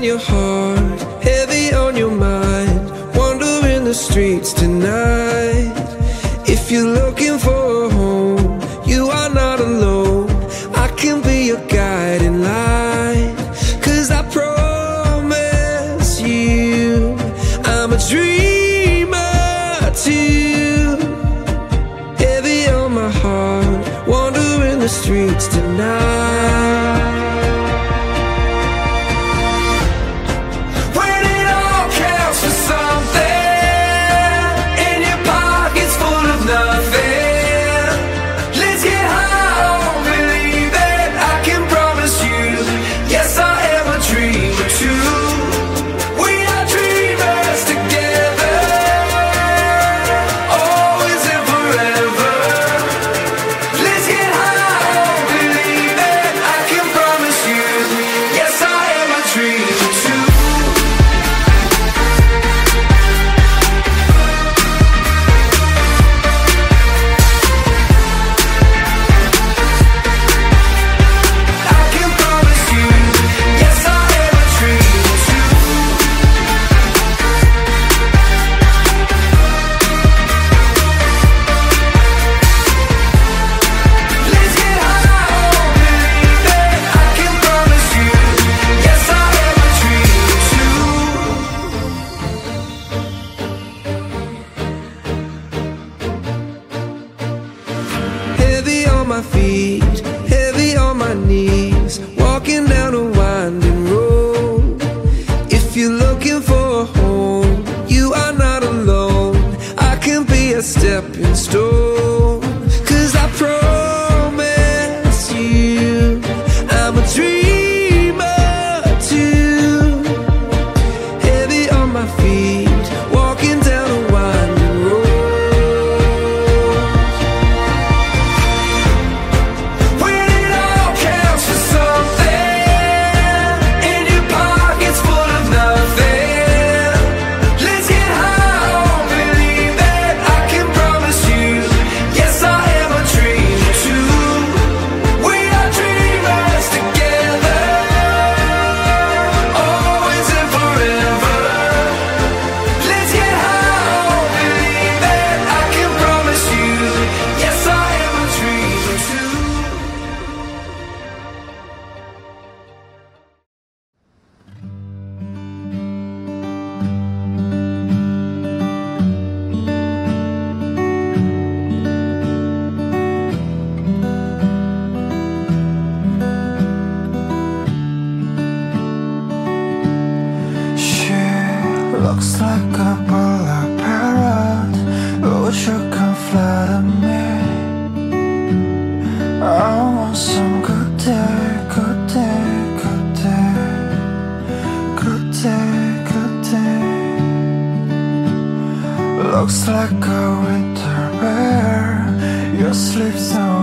on your heart, heavy on your mind. Wandering the streets tonight. If you're looking for a home, you are not alone. I can be your guiding light. Cause I promise you, I'm a dreamer too. Heavy on my heart, wandering the streets tonight. My feet, heavy on my knees, walking down a winding road. If you're looking for a home, you are not alone. I can be a stepping stone. Looks like a polar parrot. Wish you could to me. I want some good day, good day, good day, good day, good day. Looks like a winter bear. Your sleeves are